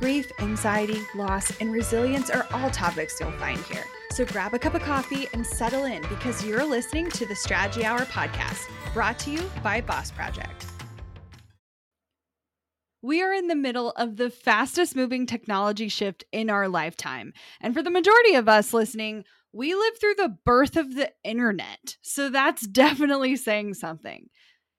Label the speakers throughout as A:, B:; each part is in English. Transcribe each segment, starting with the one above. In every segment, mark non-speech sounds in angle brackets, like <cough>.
A: Grief, anxiety, loss, and resilience are all topics you'll find here. So grab a cup of coffee and settle in because you're listening to the Strategy Hour podcast, brought to you by Boss Project. We are in the middle of the fastest moving technology shift in our lifetime. And for the majority of us listening, we lived through the birth of the internet. So that's <laughs> definitely saying something.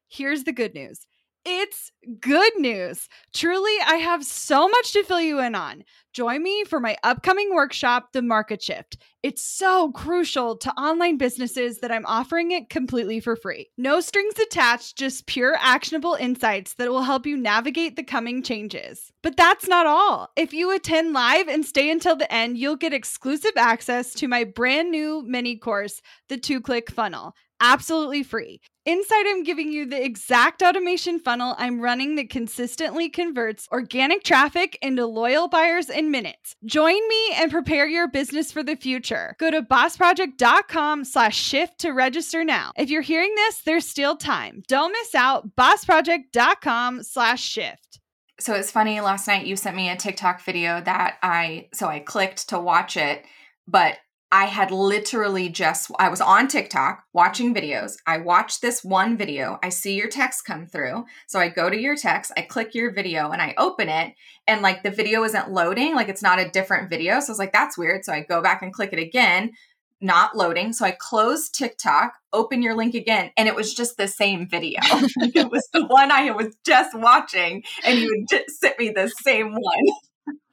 A: Here's the good news it's good news. Truly, I have so much to fill you in on. Join me for my upcoming workshop, The Market Shift. It's so crucial to online businesses that I'm offering it completely for free. No strings attached, just pure actionable insights that will help you navigate the coming changes. But that's not all. If you attend live and stay until the end, you'll get exclusive access to my brand new mini course, The Two Click Funnel absolutely free. Inside, I'm giving you the exact automation funnel I'm running that consistently converts organic traffic into loyal buyers in minutes. Join me and prepare your business for the future. Go to bossproject.com slash shift to register now. If you're hearing this, there's still time. Don't miss out. bossproject.com slash shift.
B: So it's funny, last night you sent me a TikTok video that I, so I clicked to watch it, but I had literally just, I was on TikTok watching videos. I watched this one video. I see your text come through. So I go to your text, I click your video and I open it. And like the video isn't loading, like it's not a different video. So I was like, that's weird. So I go back and click it again, not loading. So I close TikTok, open your link again, and it was just the same video. <laughs> it was the one I was just watching, and you sent me the same one.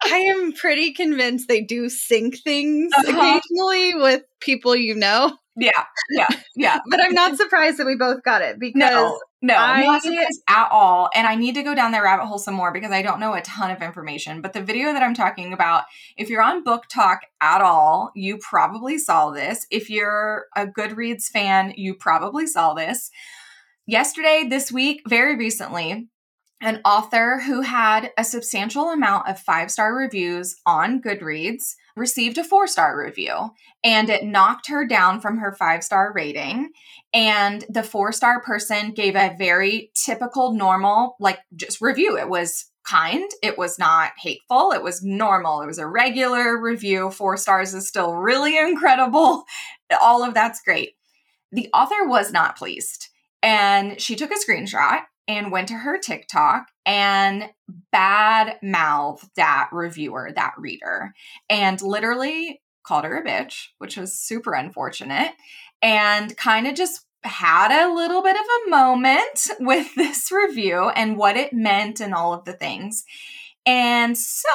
A: I am pretty convinced they do sync things uh-huh. occasionally with people you know.
B: Yeah, yeah, yeah. <laughs>
A: but I'm not surprised that we both got it because
B: no, no, I, not surprised at all. And I need to go down the rabbit hole some more because I don't know a ton of information. But the video that I'm talking about, if you're on BookTok at all, you probably saw this. If you're a Goodreads fan, you probably saw this. Yesterday, this week, very recently, an author who had a substantial amount of five star reviews on Goodreads received a four star review and it knocked her down from her five star rating. And the four star person gave a very typical, normal, like just review. It was kind, it was not hateful, it was normal, it was a regular review. Four stars is still really incredible. All of that's great. The author was not pleased and she took a screenshot and went to her TikTok and bad mouthed that reviewer, that reader, and literally called her a bitch, which was super unfortunate, and kind of just had a little bit of a moment <laughs> with this review and what it meant and all of the things. And so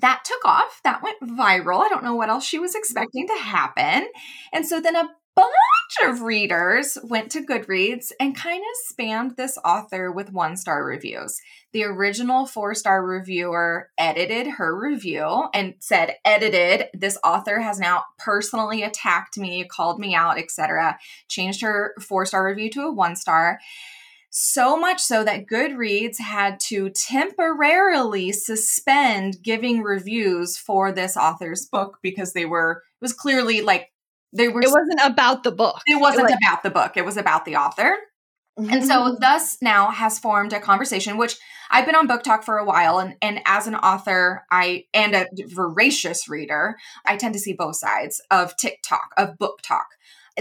B: that took off. That went viral. I don't know what else she was expecting to happen. And so then a bunch of readers went to Goodreads and kind of spammed this author with one star reviews. The original four star reviewer edited her review and said, edited, this author has now personally attacked me, called me out, etc. Changed her four star review to a one star. So much so that Goodreads had to temporarily suspend giving reviews for this author's book because they were, it was clearly like they were
A: it wasn't about the book
B: it wasn't it was, about the book it was about the author mm-hmm. and so thus now has formed a conversation which i've been on BookTok for a while and, and as an author i and a voracious reader i tend to see both sides of tiktok of BookTok.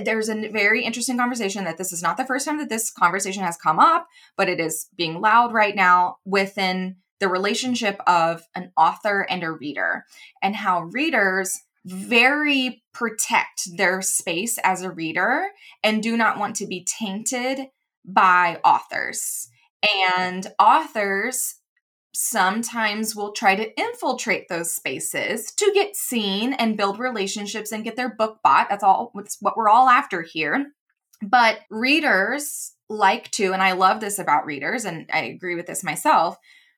B: there's a very interesting conversation that this is not the first time that this conversation has come up but it is being loud right now within the relationship of an author and a reader and how readers very protect their space as a reader and do not want to be tainted by authors. And authors sometimes will try to infiltrate those spaces to get seen and build relationships and get their book bought. That's all that's what we're all after here. But readers like to, and I love this about readers, and I agree with this myself,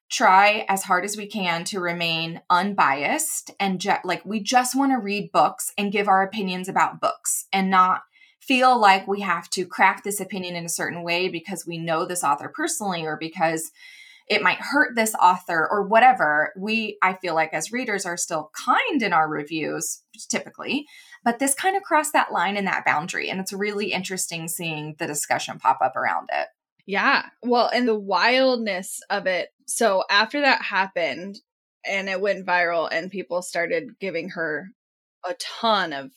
B: try as hard as we can to remain unbiased and ju- like we just want to read books and give our opinions about books and not feel like we have to craft this opinion in a certain way because we know this author personally or because it might hurt this author or whatever. We i feel like as readers are still kind in our reviews typically but this kind of crossed that line and that boundary and it's really interesting seeing the discussion pop up around it
A: yeah well and the wildness of it so after that happened and it went viral and people started giving her a ton of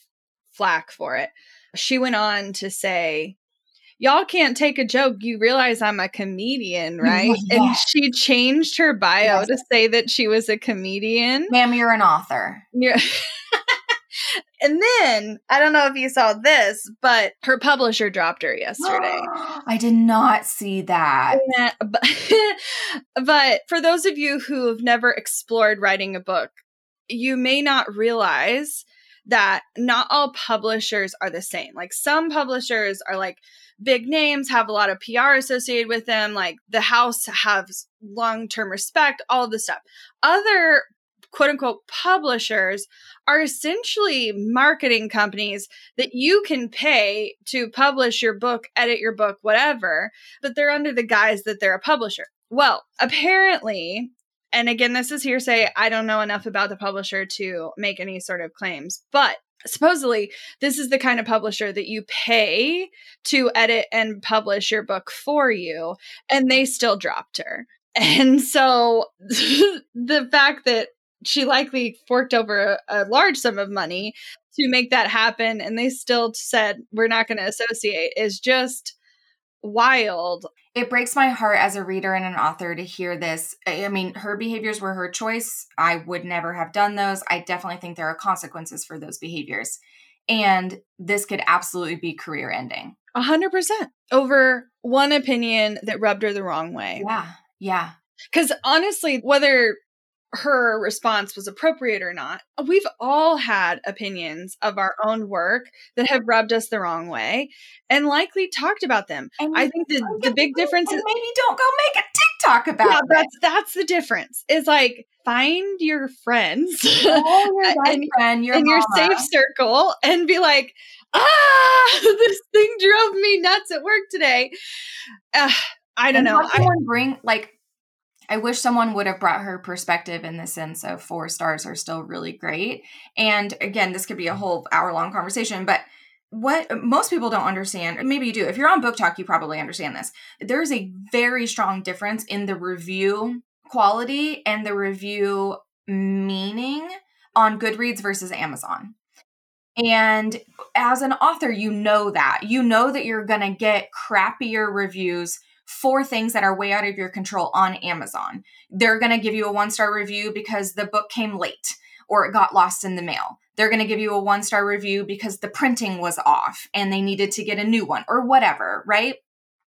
A: flack for it she went on to say y'all can't take a joke. You realize I'm a comedian, <laughs> right? And she changed her bio yes. to say that she was a comedian.
B: Ma'am, you're an author.
A: You're <laughs> and then I don't know if you saw this, but her publisher dropped her yesterday. <gasps>
B: I did not see that.
A: Yeah, <laughs> but, but for those of you who have never explored writing a book, you may not realize that not all publishers are the same. Like some publishers are like big names, have a lot of PR associated with them, like the house has long term respect, all of this stuff. Other quote unquote publishers are essentially marketing companies that you can pay to publish your book, edit your book, whatever, but they're under the guise that they're a publisher. Well, apparently, and again, this is hearsay. I don't know enough about the publisher to make any sort of claims, but supposedly this is the kind of publisher that you pay to edit and publish your book for you and they still dropped her <laughs> and so <laughs> the fact that she likely forked over a, a, large sum of money to make that happen and they still said we're not going to associate is just wild
B: it breaks my heart as a reader and an author to hear this. I mean, her behaviors were her choice. I would never have done those. I definitely think there are consequences for those behaviors. And this could absolutely be career ending.
A: A hundred percent over one opinion that rubbed her the wrong way.
B: Yeah. Yeah.
A: Because honestly, whether her response was appropriate or not. We've all had opinions of our own work that have rubbed us the wrong way and likely talked about them. And I think the, the big difference is
B: maybe don't go make a TikTok about yeah, it.
A: That's that's the difference. Is like find your friends <laughs>
B: oh, <laughs> your and, friend, your
A: in your safe circle and be like, ah, <laughs> this thing drove me nuts at work today. Uh, I don't and know.
B: Someone I, bring like I wish someone would have brought her perspective in the sense of four stars are still really great. And again, this could be a whole hour long conversation, but what most people don't understand, maybe you do. If you're on BookTok, you probably understand this. There is a very strong difference in the review quality and the review meaning on Goodreads versus Amazon. And as an author, you know that. You know that you're going to get crappier reviews for things that are way out of your control on Amazon. They're going to give you a one star review because the book came late or it got lost in the mail. They're going to give you a one star review because the printing was off and they needed to get a new one or whatever, right?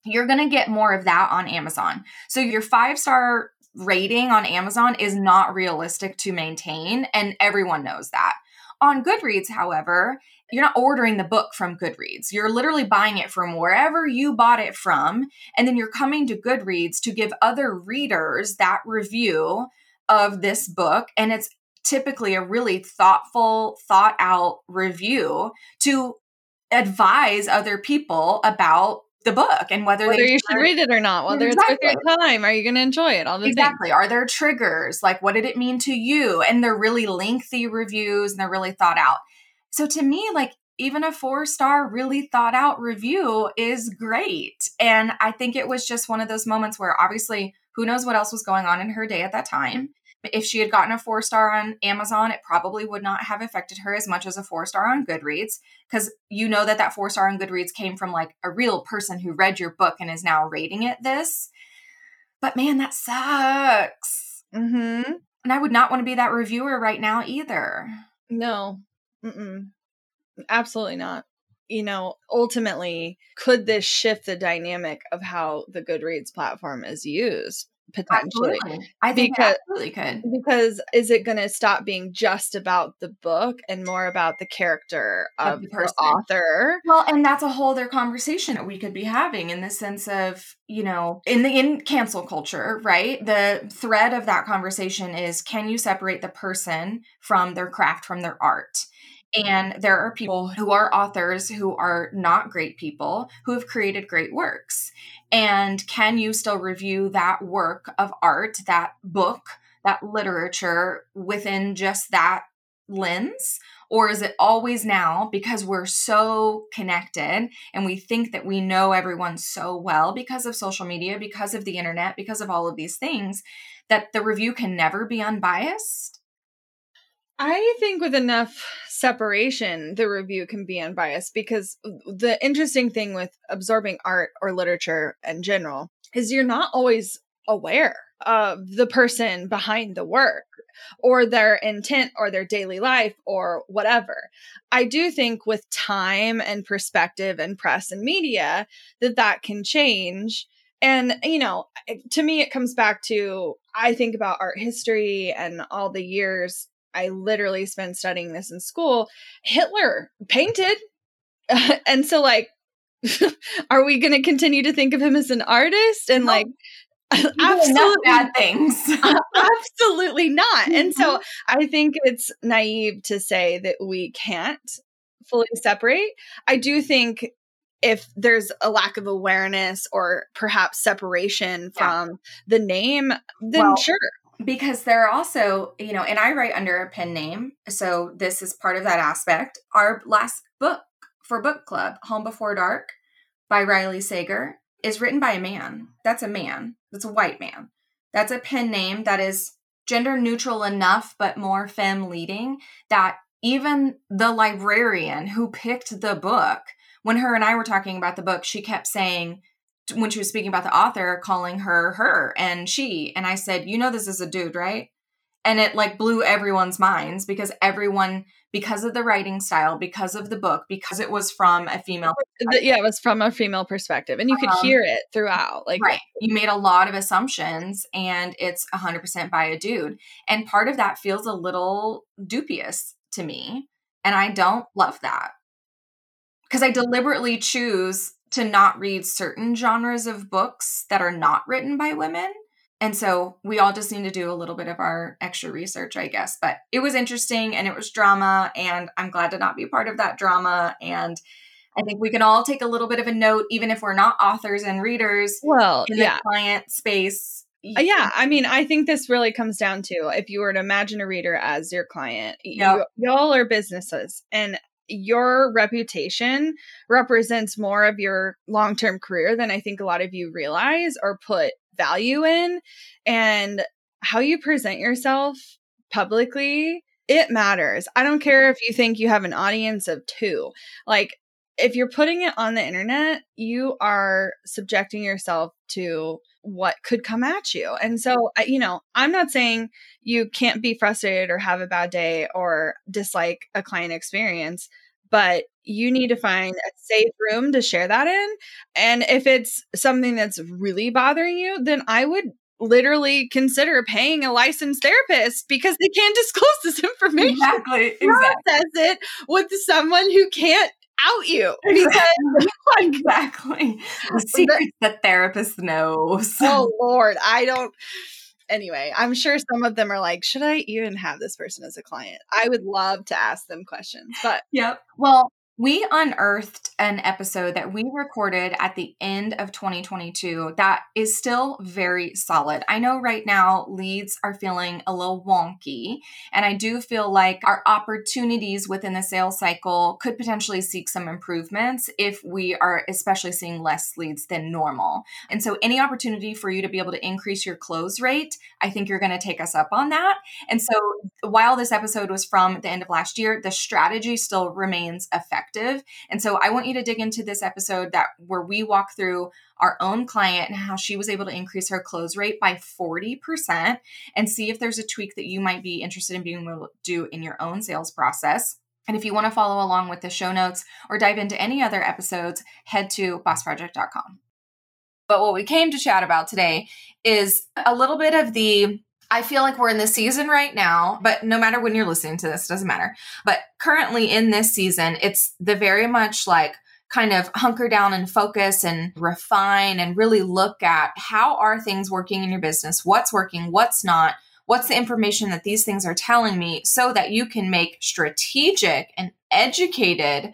B: You're going to get more of that on Amazon. So your five star rating on Amazon is not realistic to maintain, and everyone knows that. On Goodreads, however, you're not ordering the book from Goodreads. You're literally buying it from wherever you bought it from. And then you're coming to Goodreads to give other readers that review of this book. And it's typically a really thoughtful, thought out review to advise other people about the book and whether,
A: whether you should read it or not, whether exactly. it's worth your time, are you going to enjoy it? All the
B: exactly.
A: Things.
B: Are there triggers? Like, what did it mean to you? And they're really lengthy reviews and they're really thought out. So to me, like even a four star, really thought out review is great. And I think it was just one of those moments where obviously who knows what else was going on in her day at that time. If she had gotten a four star on Amazon, it probably would not have affected her as much as a four star on Goodreads because you know that that four star on Goodreads came from like a real person who read your book and is now rating it this. But man, that sucks.
A: Mm-hmm.
B: And I would not want to be that reviewer right now either.
A: No, Mm-mm. Absolutely not. You know, ultimately, could this shift the dynamic of how the Goodreads platform is used? potentially.
B: Absolutely. I think because, absolutely could.
A: Because is it going to stop being just about the book and more about the character of, of the, the, author?
B: Well, and that's a whole other conversation that we could be having in the sense of, you know, in the in cancel culture, right? The thread of that conversation is can you separate the person from their craft, from their art? And there are people who are authors who are not great people who have created great works. And can you still review that work of art, that book, that literature within just that lens? Or is it always now because we're so connected and we think that we know everyone so well because of social media, because of the internet, because of all of these things, that the review can never be unbiased?
A: I think with enough separation, the review can be unbiased because the interesting thing with absorbing art or literature in general is you're not always aware of the person behind the work or their intent or their daily life or whatever. I do think with time and perspective and press and media that that can change. And, you know, to me, it comes back to I think about art history and all the years I literally spent studying this in school. Hitler painted. <laughs> and so, like, <laughs> are we going to continue to think of him as an artist? And, like, <laughs>
B: absolutely bad things.
A: absolutely not. And so, mm-hmm. I think it's naive to say that we can't fully separate. I do think if there's a lack of awareness or perhaps separation from yeah. the name, then well, sure
B: because there are also, you know, and I write under a pen name. So this is part of that aspect. Our last book for book club, Home Before Dark by Riley Sager, is written by a man. That's a man. That's a white man. That's a pen name that is gender neutral enough, but more femme leading that even the librarian who picked the book, when her and I were talking about the book, she kept saying, when she was speaking about the author calling her her and she and i said you know this is a dude right? And it like blew everyone's minds because everyone because of the writing style because of the book because it was from a female
A: yeah it was from a female perspective and you could um, hear it throughout like
B: right you made a lot of assumptions and it's 100% by a dude. And part of that feels a little dubious to me and i don't love that. Because i deliberately choose to not read certain genres of books that are not written by women. And so we all just need to do a little bit of our extra research, I guess. But it was interesting and it was drama, and I'm glad to not be part of that drama. And I think we can all take a little bit of a note, even if we're not authors and readers.
A: Well,
B: in
A: yeah.
B: the client space.
A: Uh, yeah, I mean, I think this really comes down to if you were to imagine a reader as your client, yep. you, y'all are businesses, and your reputation represents more of your long term career than I think a lot of you realize or put value in. And how you present yourself publicly, it matters. I don't care if you think you have an audience of two. Like, if you're putting it on the internet, you are subjecting yourself to what could come at you. And so, mm-hmm. you know, I'm not saying you can't be frustrated or have a bad day or dislike a client experience, but you need to mm-hmm. find a safe room to share that in. And if it's something that's really bothering you, then I would literally consider paying a licensed therapist because they can't <laughs> disclose this information.
B: Exactly. exactly.
A: Process it with someone who can't out you <laughs>
B: because <laughs> exactly <laughs> the secrets that therapists know.
A: Oh Lord, I don't. Anyway, I'm sure some of them are like, should I even have this person as a client? I would love to ask them questions, but
B: yep. Well, we unearthed an episode that we recorded at the end of 2022 that is still very solid. I know right now leads are feeling a little wonky, and I do feel like our opportunities within the sales cycle could potentially seek some improvements if we are especially seeing less leads than normal. And so, any opportunity for you to be able to increase your close rate, I think you're going to take us up on that. And so, while this episode was from the end of last year, the strategy still remains effective And so I want you to dig into this episode that where we walk through our own client and how she was able to increase her close rate by 40% and see if there's a tweak that you might be interested in being able to do in your own sales process. And if you want to follow along with the show notes or dive into any other episodes, head to bossproject.com. But what we came to chat about today is a little bit of the I feel like we're in the season right now, but no matter when you're listening to this, doesn't matter. But currently in this season, it's the very much like kind of hunker down and focus and refine and really look at how are things working in your business, what's working, what's not, what's the information that these things are telling me so that you can make strategic and educated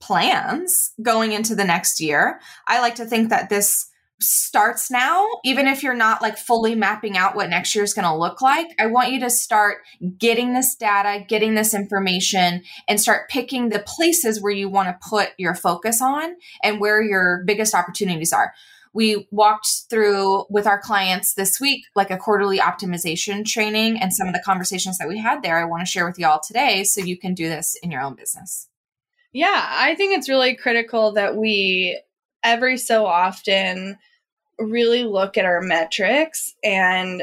B: plans going into the next year. I like to think that this starts now, even if you're not like fully mapping out what next year is going to look like. I want you to start getting this data, getting this information, and start picking the places where you want to put your focus on and where your biggest opportunities are. We walked through with our clients this week, like a quarterly optimization training, and some of the conversations that we had there, I want to share with you all today so you can do this in your own business.
A: Yeah, I think it's really critical that we every so often really look at our metrics. And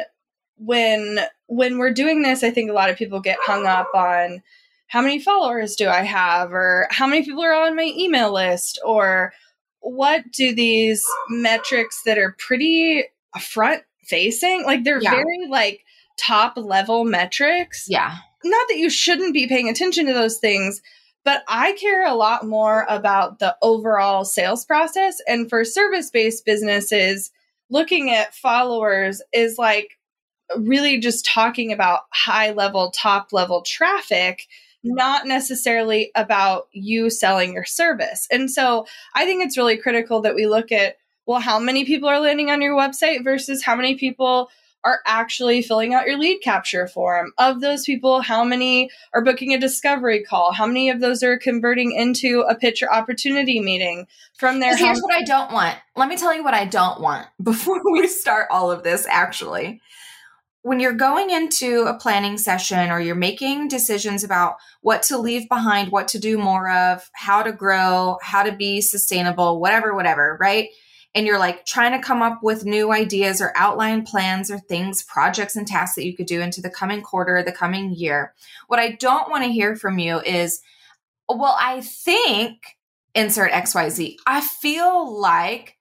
A: when when we're doing this i think a lot of people get hung up on how many followers do i have or how many people are on my email list or what do these metrics that are pretty front facing like they're yeah. very like top level metrics.
B: Yeah.
A: Not that you shouldn't be paying attention to those things but I care a lot more about the overall sales process. And for service based businesses, looking at followers is like really just talking about high level, top level traffic, not necessarily about you selling your service. And so I think it's really critical that we look at well, how many people are landing on your website versus how many people are actually filling out your lead capture form. Of those people, how many are booking a discovery call? How many of those are converting into a pitch or opportunity meeting from there?
B: Here's what I don't want. Let me tell you what I don't want <laughs> before we start all of this, actually. When you're going into a planning session or you're making decisions about what to leave behind, what to do more of, how to grow, how to be sustainable, whatever, whatever, right? And you're like trying to come up with new ideas or outline plans or things, projects and tasks that you could do into the coming quarter, the coming year. What I don't want to hear from you is, well, I think insert XYZ. I feel like,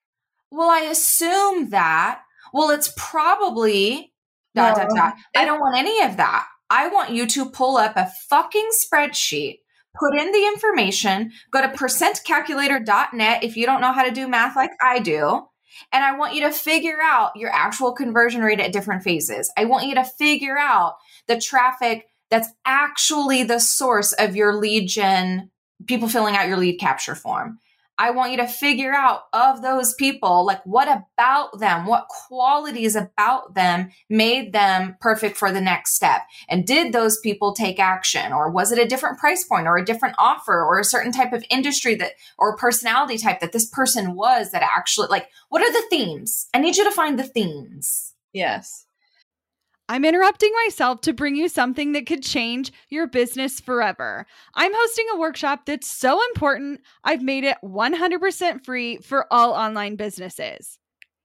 B: well, I assume that, well, it's probably dot, dot, dot. I don't want any of that. I want you to pull up a fucking spreadsheet put in the information, go to percentcalculator.net if you don't know how to do math like I do. And I want you to figure out your actual conversion rate at different phases. I want you to figure out the traffic that's actually the source of your lead gen, people filling out your lead capture form. I want you to figure out of those people, like what about them, what qualities about them made them perfect for the next step. And did those people take action? Or was it a different price point or a different offer or a certain type of industry that or personality type that this person was that actually like what are the themes? I need you to find the themes.
A: Yes. I'm interrupting myself to bring you something that could change your business forever. I'm hosting a workshop that's so important, I've made it 100% free for all online businesses.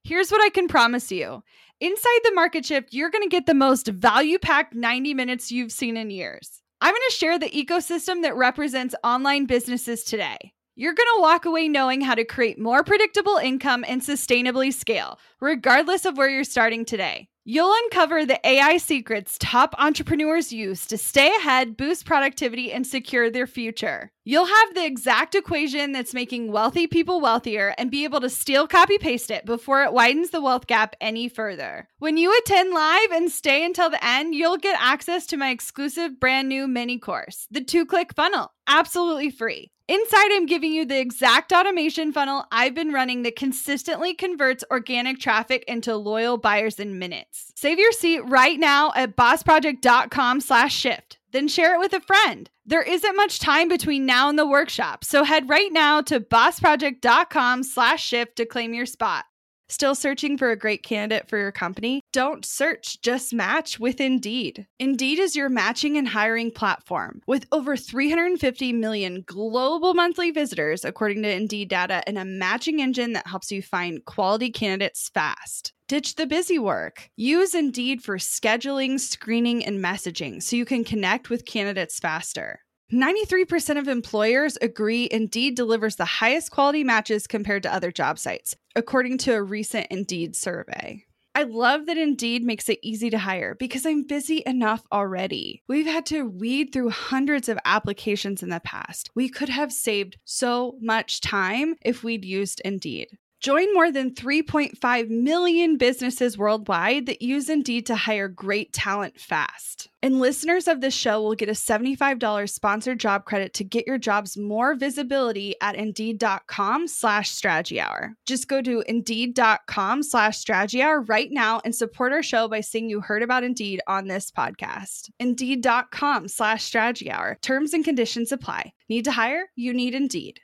A: Here's what I can promise you inside the market shift, you're going to get the most value packed 90 minutes you've seen in years. I'm going to share the ecosystem that represents online businesses today. You're going to walk away knowing how to create more predictable income and sustainably scale, regardless of where you're starting today. You'll uncover the AI secrets top entrepreneurs use to stay ahead, boost productivity, and secure their future. You'll have the exact equation that's making wealthy people wealthier and be able to steal, copy, paste it before it widens the wealth gap any further. When you attend live and stay until the end, you'll get access to my exclusive brand new mini course, the two click funnel, absolutely free. Inside, I'm giving you the exact automation funnel I've been running that consistently converts organic traffic into loyal buyers in minutes. Save your seat right now at bossproject.com slash shift. Then share it with a friend. There isn't much time between now and the workshop, so head right now to bossproject.com slash shift to claim your spot. Still searching for a great candidate for your company? Don't search, just match with Indeed. Indeed is your matching and hiring platform. With over 350 million global monthly visitors, according to Indeed data, and a matching engine that helps you find quality candidates fast. Ditch the busy work. Use Indeed for scheduling, screening, and messaging so you can connect with candidates faster.
C: 93% of employers agree Indeed delivers the highest quality matches compared to other job sites, according to a recent Indeed survey. I love that Indeed makes it easy to hire because I'm busy enough already. We've had to weed through hundreds of applications in the past. We could have saved so much time if we'd used Indeed. Join more than 3.5 million businesses worldwide that use Indeed to hire great talent fast. And listeners of this show will get a $75 sponsored job credit to get your jobs more visibility at Indeed.com slash Strategy Hour. Just go to Indeed.com slash Strategy Hour right now and support our show by saying you heard about Indeed on this podcast. Indeed.com slash Strategy Hour. Terms and conditions apply. Need to hire? You need Indeed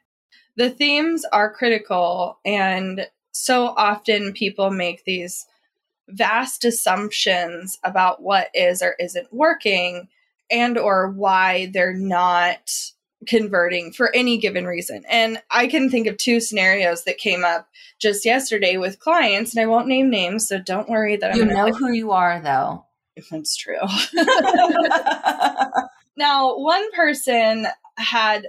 A: the themes are critical and so often people make these vast assumptions about what is or isn't working and or why they're not converting for any given reason. And I can think of two scenarios that came up just yesterday with clients, and I won't name names, so don't worry that
B: I'm you know who you are, though. <laughs>
A: If it's true. <laughs> now, one person had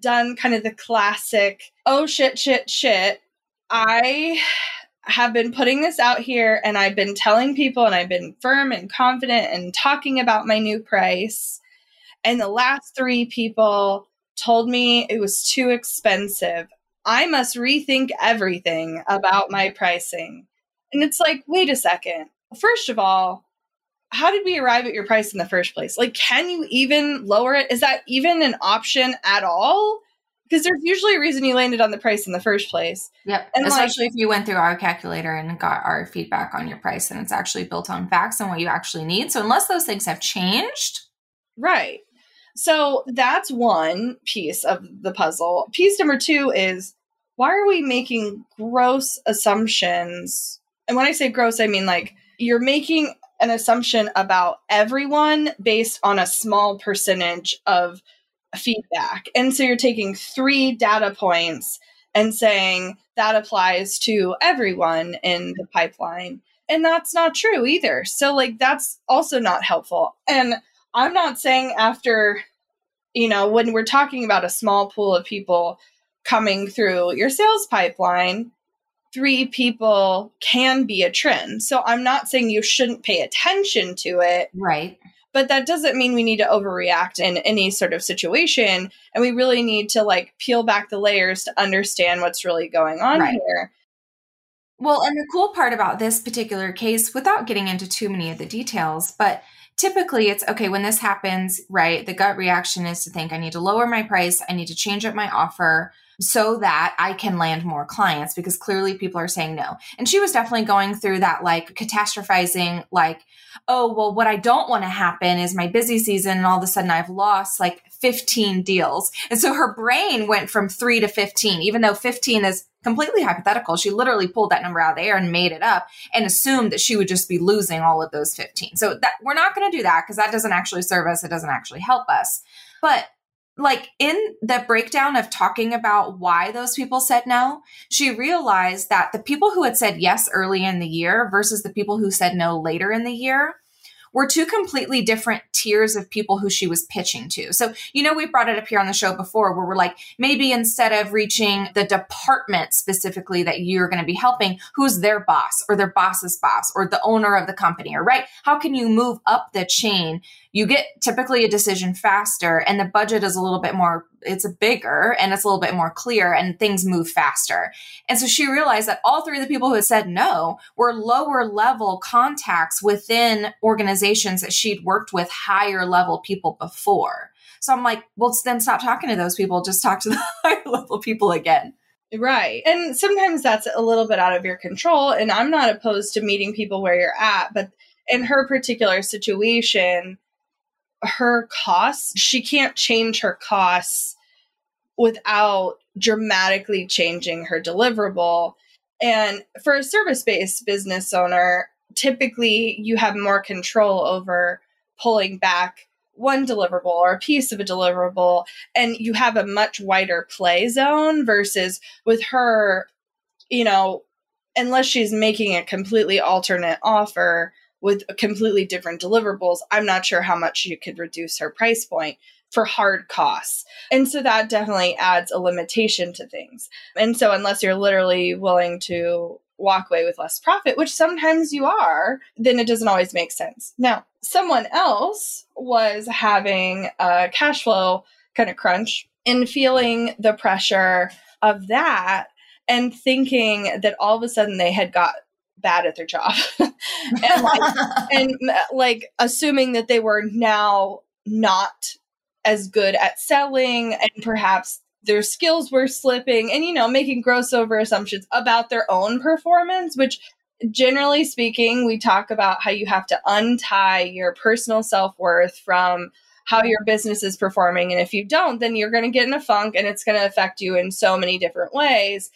A: done kind of the classic, oh shit, shit, shit. I have been putting this out here and I've been telling people and I've been firm and confident and talking about my new price. And the last three people told me it was too expensive. I must rethink everything about my pricing. And it's like, wait a second. First of all, how did we arrive at your price in the first place? Like, can you even lower it? Is that even an option at all? Because there's usually a reason you landed on the price in the first place.
B: Yep. And Especially like, if you went through our calculator and got our feedback on your price and it's actually built on facts and what you actually need. So, unless those things have changed.
A: Right. So, that's one piece of the puzzle. Piece number two is why are we making gross assumptions? And when I say gross, I mean like you're making an assumption about everyone based on a small percentage of feedback. And so you're taking three data points and saying that applies to everyone in the pipeline. And that's not true either. So, like, that's also not helpful. And I'm not saying after, you know, when we're talking about a small pool of people coming through your sales pipeline, three people can be a trend. So I'm not saying you shouldn't pay attention to it.
B: Right.
A: But that doesn't mean we need to overreact in any sort of situation. And we really need to like peel back the layers to understand what's really going on right. here.
B: Well, and the cool part about this particular case, without getting into too many of the details, but typically it's okay when this happens, right? The gut reaction is to think, I need to lower my price, I need to change up my offer so that I can land more clients because clearly people are saying no. And she was definitely going through that like catastrophizing, like, oh, well, what I don't want to happen is my busy season and all of a sudden I've lost like 15 deals. And so her brain went from three to 15, even though 15 is completely hypothetical. She literally pulled that number out of the air and made it up and assumed that she would just be losing all of those 15. So that we're not going to do that because that doesn't actually serve us. It doesn't actually help us. But like in the breakdown of talking about why those people said no, she realized that the people who had said yes early in the year versus the people who said no later in the year were two completely different tiers of people who she was pitching to. So, you know, we brought it up here on the show before where we're like, maybe instead of reaching the department specifically that you're going to be helping, who's their boss or their boss's boss or the owner of the company, or right? How can you move up the chain? You get typically a decision faster and the budget is a little bit more it's bigger and it's a little bit more clear and things move faster. And so she realized that all three of the people who had said no were lower level contacts within organizations that she'd worked with higher level people before. So I'm like, well, then stop talking to those people. Just talk to the <laughs> higher level people again.
A: Right. And sometimes that's a little bit out of your control. And I'm not opposed to meeting people where you're at, but in her particular situation, her costs, she can't change her costs without dramatically changing her deliverable. And for a service based business owner, typically you have more control over pulling back one deliverable or a piece of a deliverable, and you have a much wider play zone versus with her, you know, unless she's making a completely alternate offer with completely different deliverables, I'm not sure how much you could reduce her price point for hard costs. And so that definitely adds a limitation to things. And so unless you're literally willing to walk away with less profit, which sometimes you are, then it doesn't always make sense. Now, someone else was having a cash flow kind of crunch and feeling the pressure of that and thinking that all of a sudden they had got bad at their job <laughs> and, like, <laughs> and uh, like assuming that they were now not as good at selling and perhaps their skills were slipping and you know making gross over assumptions about their own performance which generally speaking we talk about how you have to untie your personal self-worth from how your business is performing. And if you don't then you're going to get in a funk and it's going to affect you in so many different ways.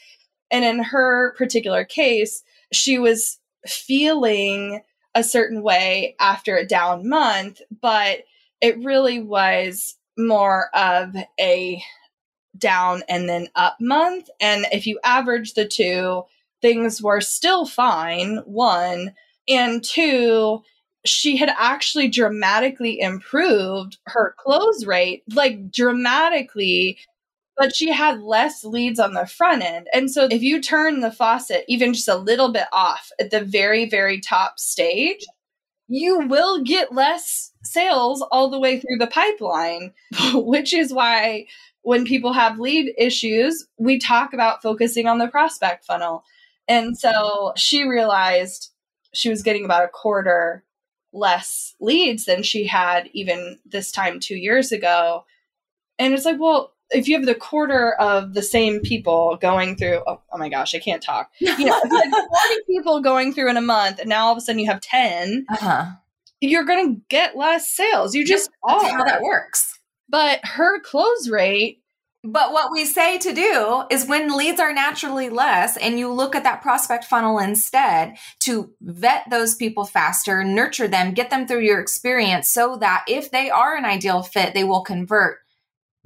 A: And in her particular case she was feeling a certain way after a down month but it really was more of a down and then up month. And if you average the two, things were still fine, one. And two, she had actually dramatically improved her close rate, like dramatically, but she had less leads on the front end. And so if you turn the faucet even just a little bit off at the very, very top stage, you will get less sales all the way through the pipeline, <laughs> which is why when people have lead issues, we talk about focusing on the prospect funnel. And so she realized she was getting about a quarter less leads than she had even this time two years ago. And it's like, well, if you have the quarter of the same people going through, oh, oh my gosh, I can't talk. <laughs> You know, if you had 40 people going through in a month, and now all of a sudden you have 10, uh-huh. you're going to get less sales. You just
B: That's how that works.
A: But her close rate
B: but what we say to do is when leads are naturally less and you look at that prospect funnel instead to vet those people faster, nurture them, get them through your experience so that if they are an ideal fit, they will convert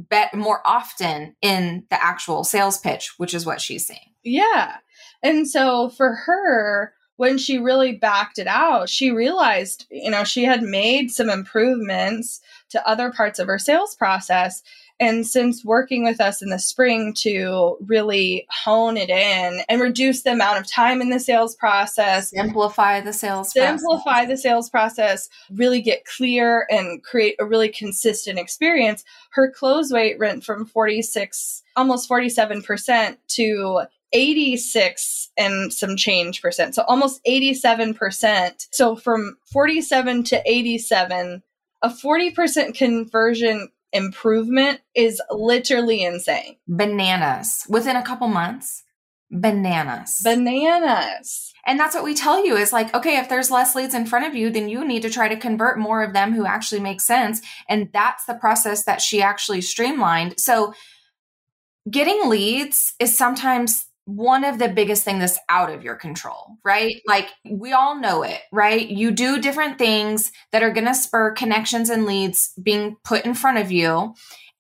B: bet more often in the actual sales pitch, which is what she's saying.
A: Yeah. And so for her, when she really backed it out, she realized, you know, she had made some improvements to other parts of her sales process. And since working with us in the spring to really hone it in and reduce the amount of time in the sales process,
B: simplify the sales
A: simplify process. the sales process, really get clear and create a really consistent experience, her close rate went from 46 almost 47% to 86 and some change percent. So almost 87%. So from 47 to 87, a 40% conversion improvement is literally insane.
B: Bananas. Within a couple months, bananas.
A: Bananas.
B: And that's what we tell you is like, okay, if there's less leads in front of you, then you need to try to convert more of them who actually make sense. And that's the process that she actually streamlined. So getting leads is sometimes one of the biggest things that's out of your control, right? Like we all know it, right? You do different things that are going to spur connections and leads being put in front of you.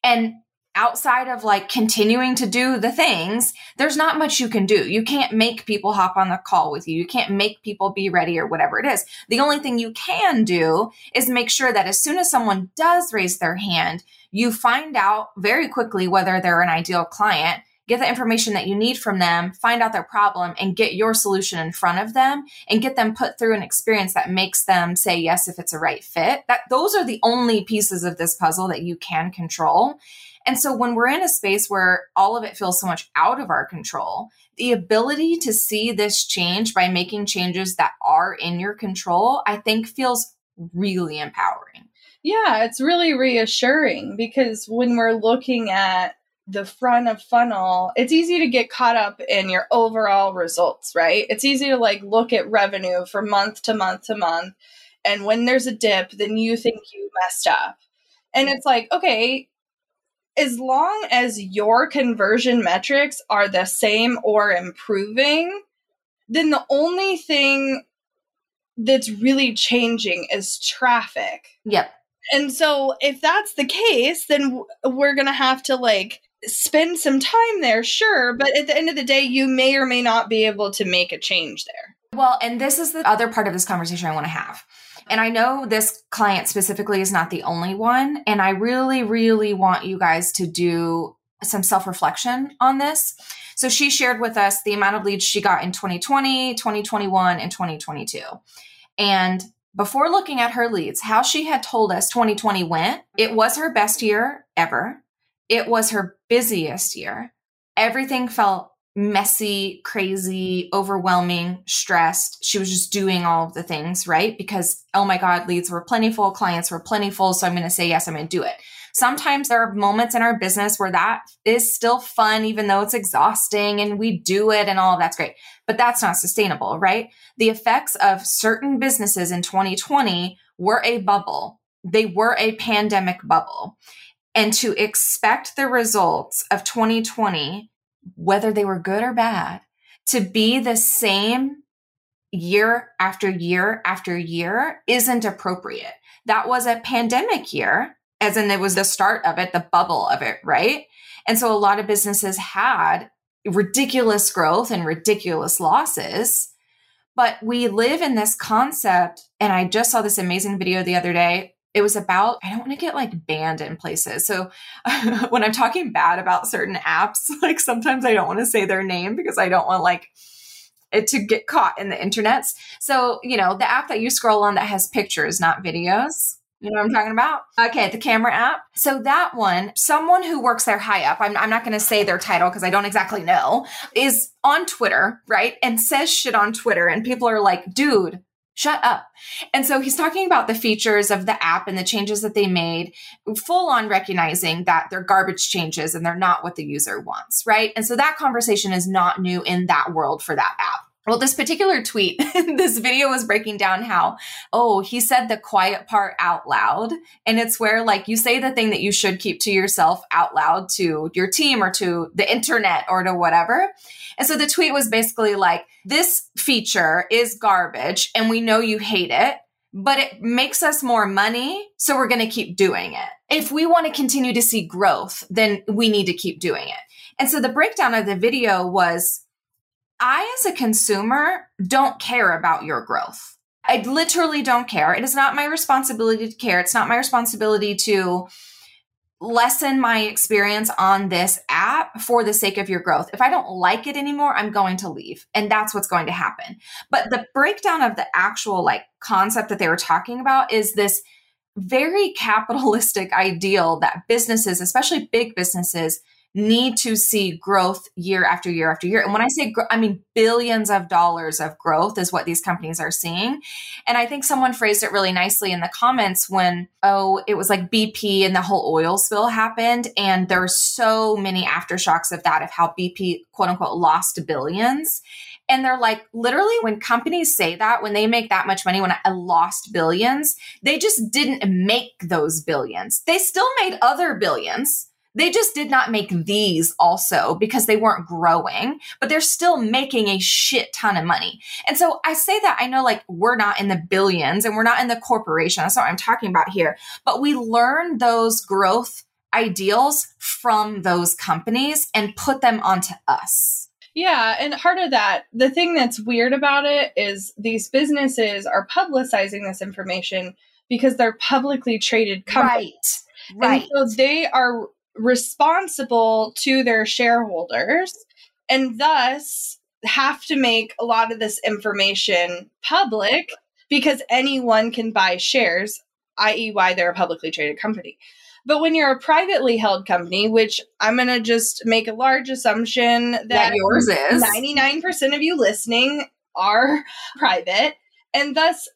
B: And outside of like continuing to do the things, there's not much you can do. You can't make people hop on the call with you. You can't make people be ready or whatever it is. The only thing you can do is make sure that as soon as someone does raise their hand, you find out very quickly whether they're an ideal client get the information that you need from them, find out their problem, and get your solution in front of them and get them put through an experience that makes them say yes if it's a right fit. That those are the only pieces of this puzzle that you can control. And so when we're in a space where all of it feels so much out of our control, the ability to see this change by making changes that are in your control, I think feels really empowering.
A: Yeah, it's really reassuring because when we're looking at the front of funnel, it's easy to get caught up in your overall results, right? It's easy to like look at revenue from month to month to month. And when there's a dip, then you think you messed up. And it's like, okay, as long as your conversion metrics are the same or improving, then the only thing that's really changing is traffic.
B: Yep.
A: And so if that's the case, then we're going to have to like spend some time there, sure, but at the end of the day, you may or may not be able to make a change there.
B: Well, and this is the other part of this conversation I want to have And I know this client specifically is not the only one. And I really, really want you guys to do some self reflection on this. So she shared with us the amount of leads she got in 2020, 2021, and 2022. And before looking at her leads, how she had told us 2020 went, it was her best year ever. It was her busiest year. Everything felt messy, crazy, overwhelming, stressed. She was just doing all of the things, right? Because, oh my God, leads were plentiful, clients were plentiful. So I'm going to say yes, I'm going to do it. Sometimes there are moments in our business where that is still fun, even though it's exhausting and we do it and all of that's great. But that's not sustainable, right? The effects of certain businesses in 2020 were a bubble. They were a pandemic bubble. And to expect the results of 2020 whether they were good or bad, to be the same year after year after year isn't appropriate. That was a pandemic year, as in it was the start of it, the bubble of it, right? And so a lot of businesses had ridiculous growth and ridiculous losses. But we live in this concept. And I just saw this amazing video the other day it was about i don't want to get like banned in places so <laughs> when i'm talking bad about certain apps <laughs> like sometimes i don't want to say their name because i don't want like it to get caught in the internets so you know the app that you scroll on that has pictures not videos you know what I'm mm-hmm. talking about? Okay, the camera app. So that one, someone who works there high up, I'm, I'm not going to say their title because I don't exactly know, is on Twitter, right? And says shit on Twitter. And people are like, dude, shut up. And so he's talking about the features of the app and the changes that they made, full on recognizing that they're garbage changes and they're not what the user wants, right? And so that conversation is not new in that world for that app. Well, this particular tweet, <laughs> this video was breaking down how, oh, he said the quiet part out loud. And it's where, like, you say the thing that you should keep to yourself out loud to your team or to the internet or to whatever. And so the tweet was basically like, this feature is garbage and we know you hate it, but it makes us more money. So we're going to keep doing it. If we want to continue to see growth, then we need to keep doing it. And so the breakdown of the video was I, as a consumer, don't care about your growth. I literally don't care. It is not my responsibility to care. It's not my responsibility to lessen my experience on this app for the sake of your growth. If I don't like it anymore, I'm going to leave. And that's what's going to happen. But the breakdown of the actual like concept that they were talking about is this very capitalistic <laughs> ideal that businesses, especially big businesses, need to see growth year after year after year. And when I say, I mean billions of dollars of growth is what these companies are seeing. And I think someone phrased it really nicely in the comments when, oh, it was like BP and the whole oil spill happened. And there's so many aftershocks of that, of how BP, quote unquote, lost billions. And they're like, literally, when companies say that, when they make that much money, when I lost billions, they just didn't make those billions. They still made other billions they just did not make these also because they weren't growing, but they're still making a shit ton of money. And so I say that I know like we're not in the billions and we're not in the corporation. That's not what I'm talking about here. But we learn those growth ideals from those companies and put them onto us.
A: Yeah, and part of that, the thing that's weird about it is these businesses are publicizing this information because they're publicly traded companies.
B: Right. Right.
A: And so they are responsible to their shareholders and thus have to make a lot of this information public because anyone can buy shares, i.e., why they're a publicly traded company. But when you're a privately held company, which I'm going to just make a large assumption that,
B: that yours is
A: 99% of you listening are <laughs> private, and thus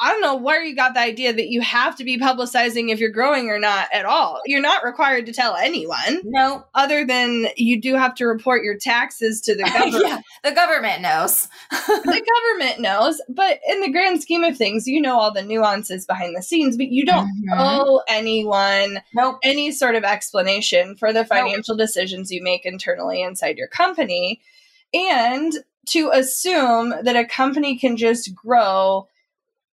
A: I don't know where you got the idea that you have to be publicizing if you're growing or not at all. You're not required to tell anyone.
B: No.
A: Other than you do have to report your taxes to the <laughs> government. yeah,
B: the government knows. <laughs>
A: the government knows. But in the grand scheme of things, you know all the nuances behind the scenes, but you don't mm-hmm. owe anyone
B: nope.
A: any sort of explanation for the financial nope. decisions you make internally inside your company. And to assume that a company can just grow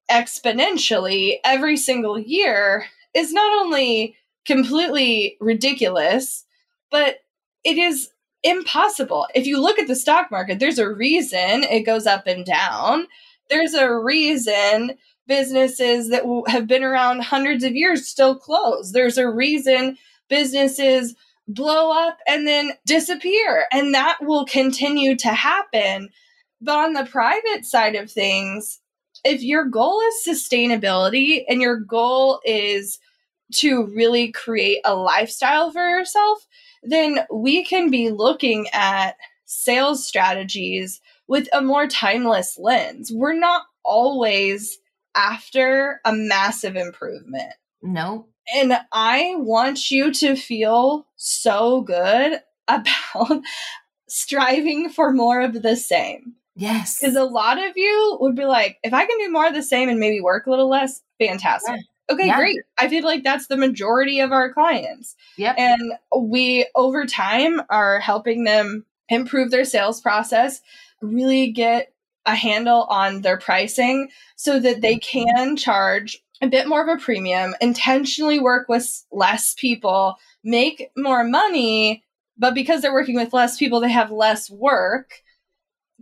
A: exponentially every single year is not only completely ridiculous, but it is impossible. If you look at the stock market, there's a reason it goes up and down. There's a reason businesses that have been around hundreds of years still close. There's a reason businesses blow up and then disappear, and that will continue to happen. But on the private side of things, if your goal is sustainability and your goal is to really create a lifestyle for yourself, then we can be looking at sales strategies with a more timeless lens. We're not always after a massive improvement.
B: No.
A: And I want you to feel so good <laughs> about striving for more of the same.
B: Yes.
A: Because a lot of you would be like, if I can do more of the same and maybe work a little less, fantastic. Yeah. Okay, yeah. great. I feel like that's the majority of our clients.
B: Yep.
A: And we, over time, are helping them improve their sales process, really get a handle on their pricing so that they can charge a bit more of a premium, intentionally work with less people, make more money, but because they're working with less people, they have less work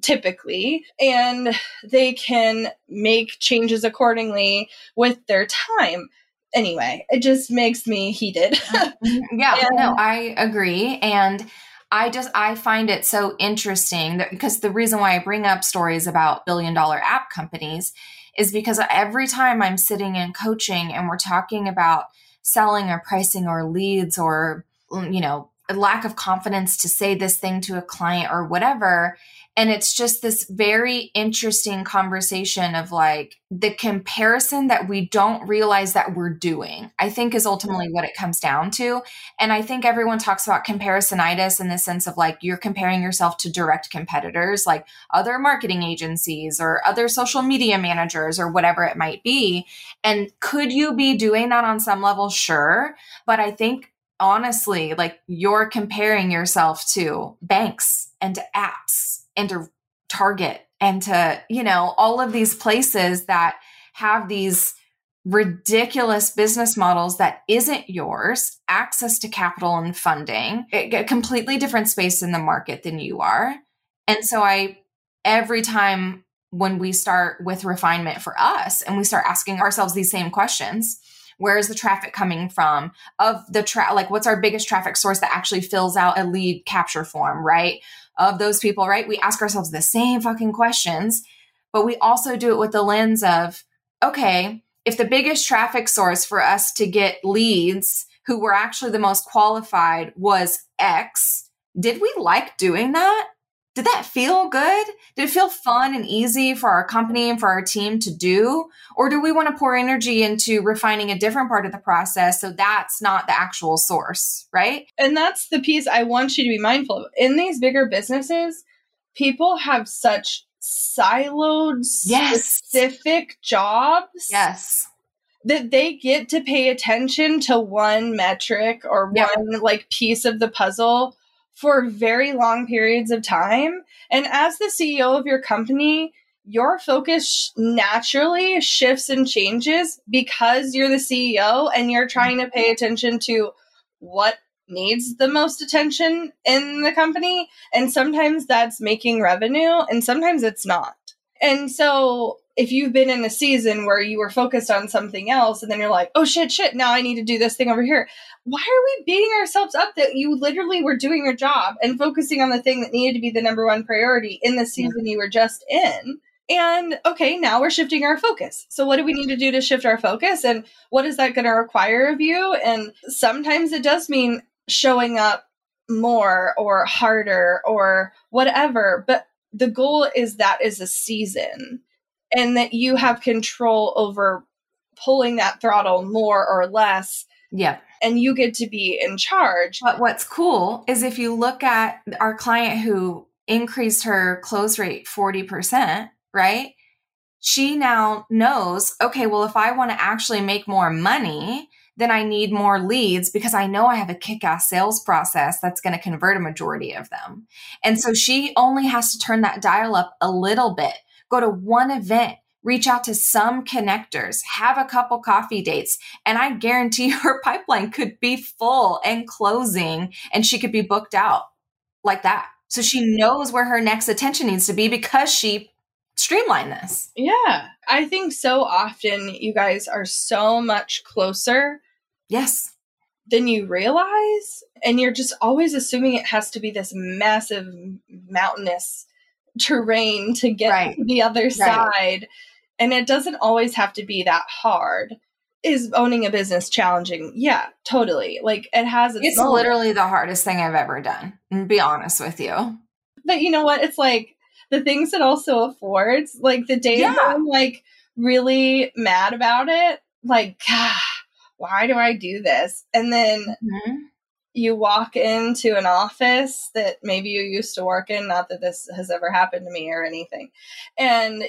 A: typically and they can make changes accordingly with their time anyway it just makes me heated <laughs>
B: mm-hmm. yeah and, no i agree and I just I find it so interesting that because the reason why I bring up stories about billion dollar app companies is because every time I'm sitting in coaching and we're talking about selling or pricing or leads or you know a lack of confidence to say this thing to a client or whatever and it's just this very interesting conversation of like the comparison that we don't realize that we're doing, I think is ultimately what it comes down to. And I think everyone talks about comparisonitis in the sense of like you're comparing yourself to direct competitors, like other marketing agencies or other social media managers or whatever it might be. And could you be doing that on some level? Sure. But I think honestly, like you're comparing yourself to banks and to apps and to Target and to, you know, all of these places that have these ridiculous business models that isn't yours, access to capital and funding, a completely different space in the market than you are. And so I, every time when we start with refinement for us and we start asking ourselves these same questions, where is the traffic coming from of the tra- like what's our biggest traffic source that actually fills out a lead capture form right of those people, right? We ask ourselves the same fucking questions, but we also do it with the lens of, okay, if the biggest traffic source for us to get leads who were actually the most qualified was X, did we like doing that? Did that feel good? Did it feel fun and easy for our company and for our team to do? Or do we want to pour energy into refining a different part of the process so that's not the actual source, right?
A: And that's the piece I want you to be mindful of. In these bigger businesses, people have such siloed, yes. specific jobs.
B: Yes.
A: That they get to pay attention to one metric or yep. one like piece of the puzzle for very long periods of time. And as the CEO of your company, your focus naturally shifts and changes because you're the CEO and you're trying to pay attention to what needs the most attention in the company. And sometimes that's making revenue, and sometimes it's not. And so if you've been in a season where you were focused on something else and then you're like, oh shit, shit, now I need to do this thing over here. Why are we beating ourselves up that you literally were doing your job and focusing on the thing that needed to be the number one priority in the season you were just in? And okay, now we're shifting our focus. So, what do we need to do to shift our focus? And what is that going to require of you? And sometimes it does mean showing up more or harder or whatever. But the goal is that is a season and that you have control over pulling that throttle more or less.
B: Yeah.
A: And you get to be in charge.
B: But what's cool is if you look at our client who increased her close rate 40%, right? She now knows, okay, well, if I want to actually make more money, then I need more leads because I know I have a kick ass sales process that's going to convert a majority of them. And so she only has to turn that dial up a little bit go to one event, reach out to some connectors, have a couple coffee dates, and I guarantee <laughs> her pipeline could be full and closing and she could be booked out like that. So she knows where her next attention needs to be because she streamlined this.
A: Yeah. I think so often you guys are so much closer.
B: Yes.
A: Than you realize. And you're just always assuming it has to be this massive mountainous terrain to get right. to the other right. side. And it doesn't always have to be that hard. Is owning a business challenging? Yeah, totally. Like it has
B: its, it's literally the hardest thing I've ever done. And be honest with you.
A: But you know what? It's like the things it also affords. Like the days yeah. I'm like really mad about it, like, why do I do this? And then mm-hmm. You walk into an office that maybe you used to work in, not that this has ever happened to me or anything. And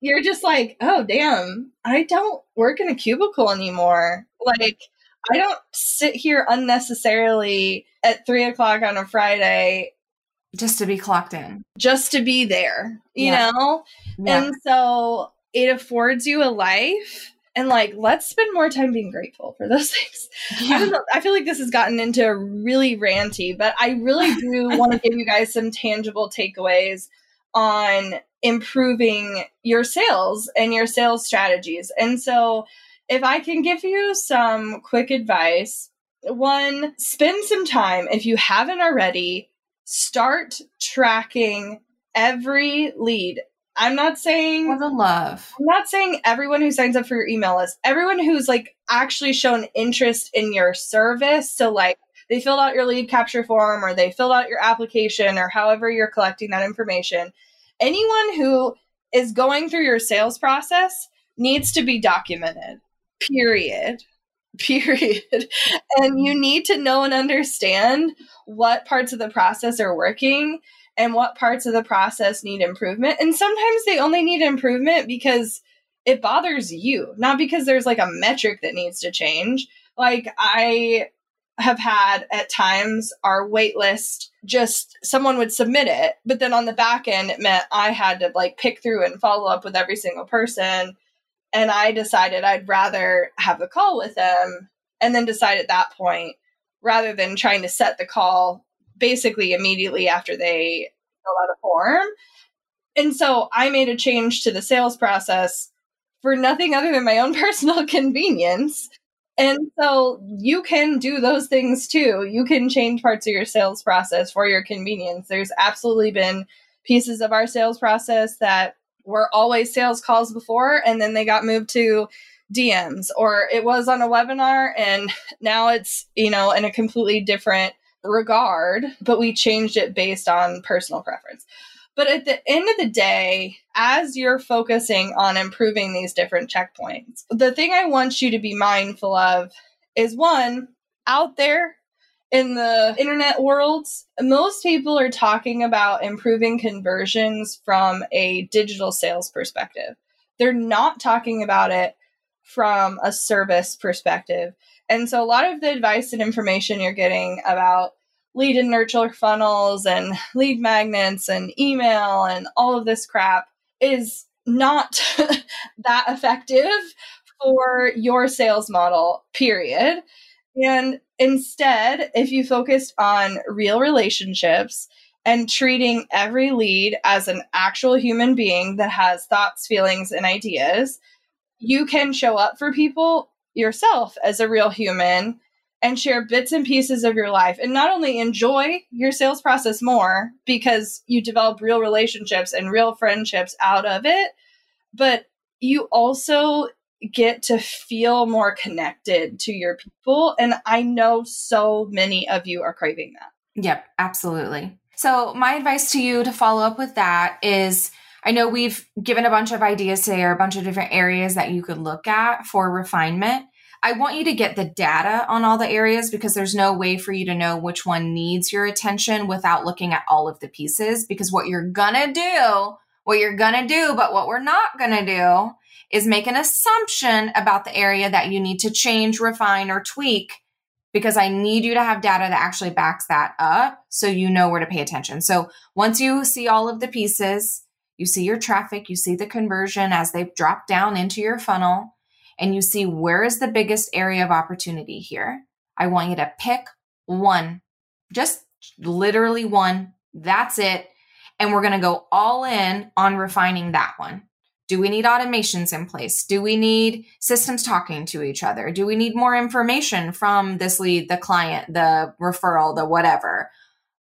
A: you're just like, oh, damn, I don't work in a cubicle anymore. Like, I don't sit here unnecessarily at three o'clock on a Friday
B: just to be clocked in,
A: just to be there, you yeah. know? Yeah. And so it affords you a life. And like, let's spend more time being grateful for those <laughs> things. Yeah. I don't know. I feel like this has gotten into really ranty, but I really <laughs> do want to give you guys some tangible takeaways on improving your sales and your sales strategies. And so, if I can give you some quick advice, one, spend some time, if you haven't already, start tracking every lead. I'm not saying
B: for the love.
A: I'm not saying everyone who signs up for your email list, everyone who's like actually shown interest in your service. So like they filled out your lead capture form or they filled out your application or however you're collecting that information anyone who is going through your sales process needs to be documented, period. <laughs> Period. and you need to know and understand what parts of the process are working and what parts of the process need improvement. And sometimes they only need improvement because it bothers you, not because there's like a metric that needs to change. Like, I have had at times our wait list just someone would submit it but then on the back end it meant i had to like pick through and follow up with every single person and i decided i'd rather have a call with them and then decide at that point rather than trying to set the call basically immediately after they fill out a form and so i made a change to the sales process for nothing other than my own <laughs> personal convenience and so you can do those things too. You can change parts of your sales process for your convenience. There's absolutely been pieces of our sales process that were always sales calls before and then they got moved to DMs or it was on a webinar and <laughs> now it's, you know, in a completely different regard, but we changed it based on personal preference. But at the end of the day, as you're focusing on improving these different checkpoints, the thing I want you to be mindful of is one, out there in the internet worlds, most people are talking about improving conversions from a digital sales perspective. They're not talking about it from a service perspective. And so a lot of the advice and information you're getting about lead and nurture funnels and lead magnets and email and all of this crap is not <laughs> that effective for your sales model, period. And instead, if you focused on real relationships and treating every lead as an actual human being that has thoughts, feelings, and ideas, you can show up for people yourself as a real human and share bits and pieces of your life and not only enjoy your sales process more because you develop real relationships and real friendships out of it, but you also get to feel more connected to your people. And I know so many of you are craving that.
B: Yep, absolutely. So, my advice to you to follow up with that is I know we've given a bunch of ideas today or a bunch of different areas that you could look at for refinement. I want you to get the data on all the areas because there's no way for you to know which one needs your attention without looking at all of the pieces. Because what you're gonna do, what you're gonna do, but what we're not gonna do is make an assumption about the area that you need to change, refine, or tweak because I need you to have data that actually backs that up so you know where to pay attention. So once you see all of the pieces, you see your traffic, you see the conversion as they drop down into your funnel and you see where is the biggest area of opportunity here. I want you to pick one, just literally one. That's it. And we're going to go all in on refining that one. Do we need automations in place? Do we need systems talking to each other? Do we need more information from this lead, the client, the referral, the whatever?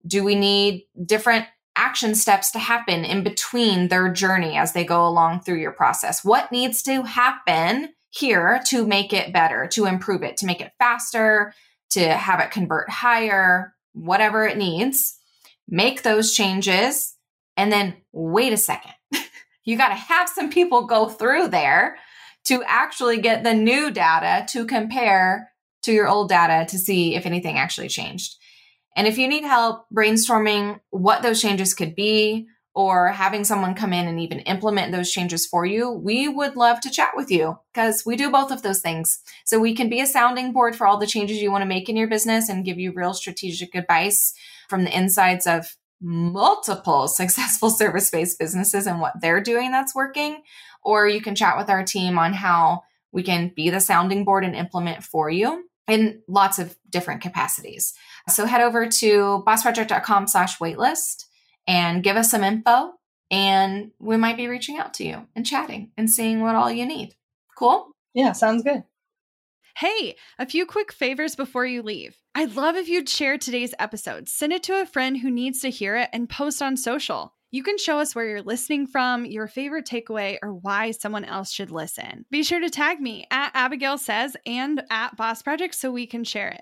B: Do we need different action steps to happen in between their journey as they go along through your process? What needs to happen here to make it better, to improve it, to make it faster, to have it convert higher, whatever it needs? Make those changes and then wait a second. <laughs> you got to have some people go through there to actually get the new data to compare to your old data to see if anything actually changed. And if you need help brainstorming what those changes could be or having someone come in and even implement those changes for you, we would love to chat with you because we do both of those things. So we can be a sounding board for all the changes you want to make in your business and give you real strategic advice from the insides of multiple <laughs> successful service based businesses and what they're doing that's working. Or you can chat with our team on how we can be the sounding board and implement for you in lots of different capacities. So head over to bossproject.com slash waitlist and give us some info and we might be reaching out to you and chatting and seeing what all you need. Cool?
D: Yeah, sounds good.
A: Hey, a few quick favors before you leave. I'd love if you'd share today's episode, send it to a friend who needs to hear it, and post on social. You can show us where you're listening from, your favorite takeaway, or why someone else should listen. Be sure to tag me at Abagail Says and at Boss Project so we can share it.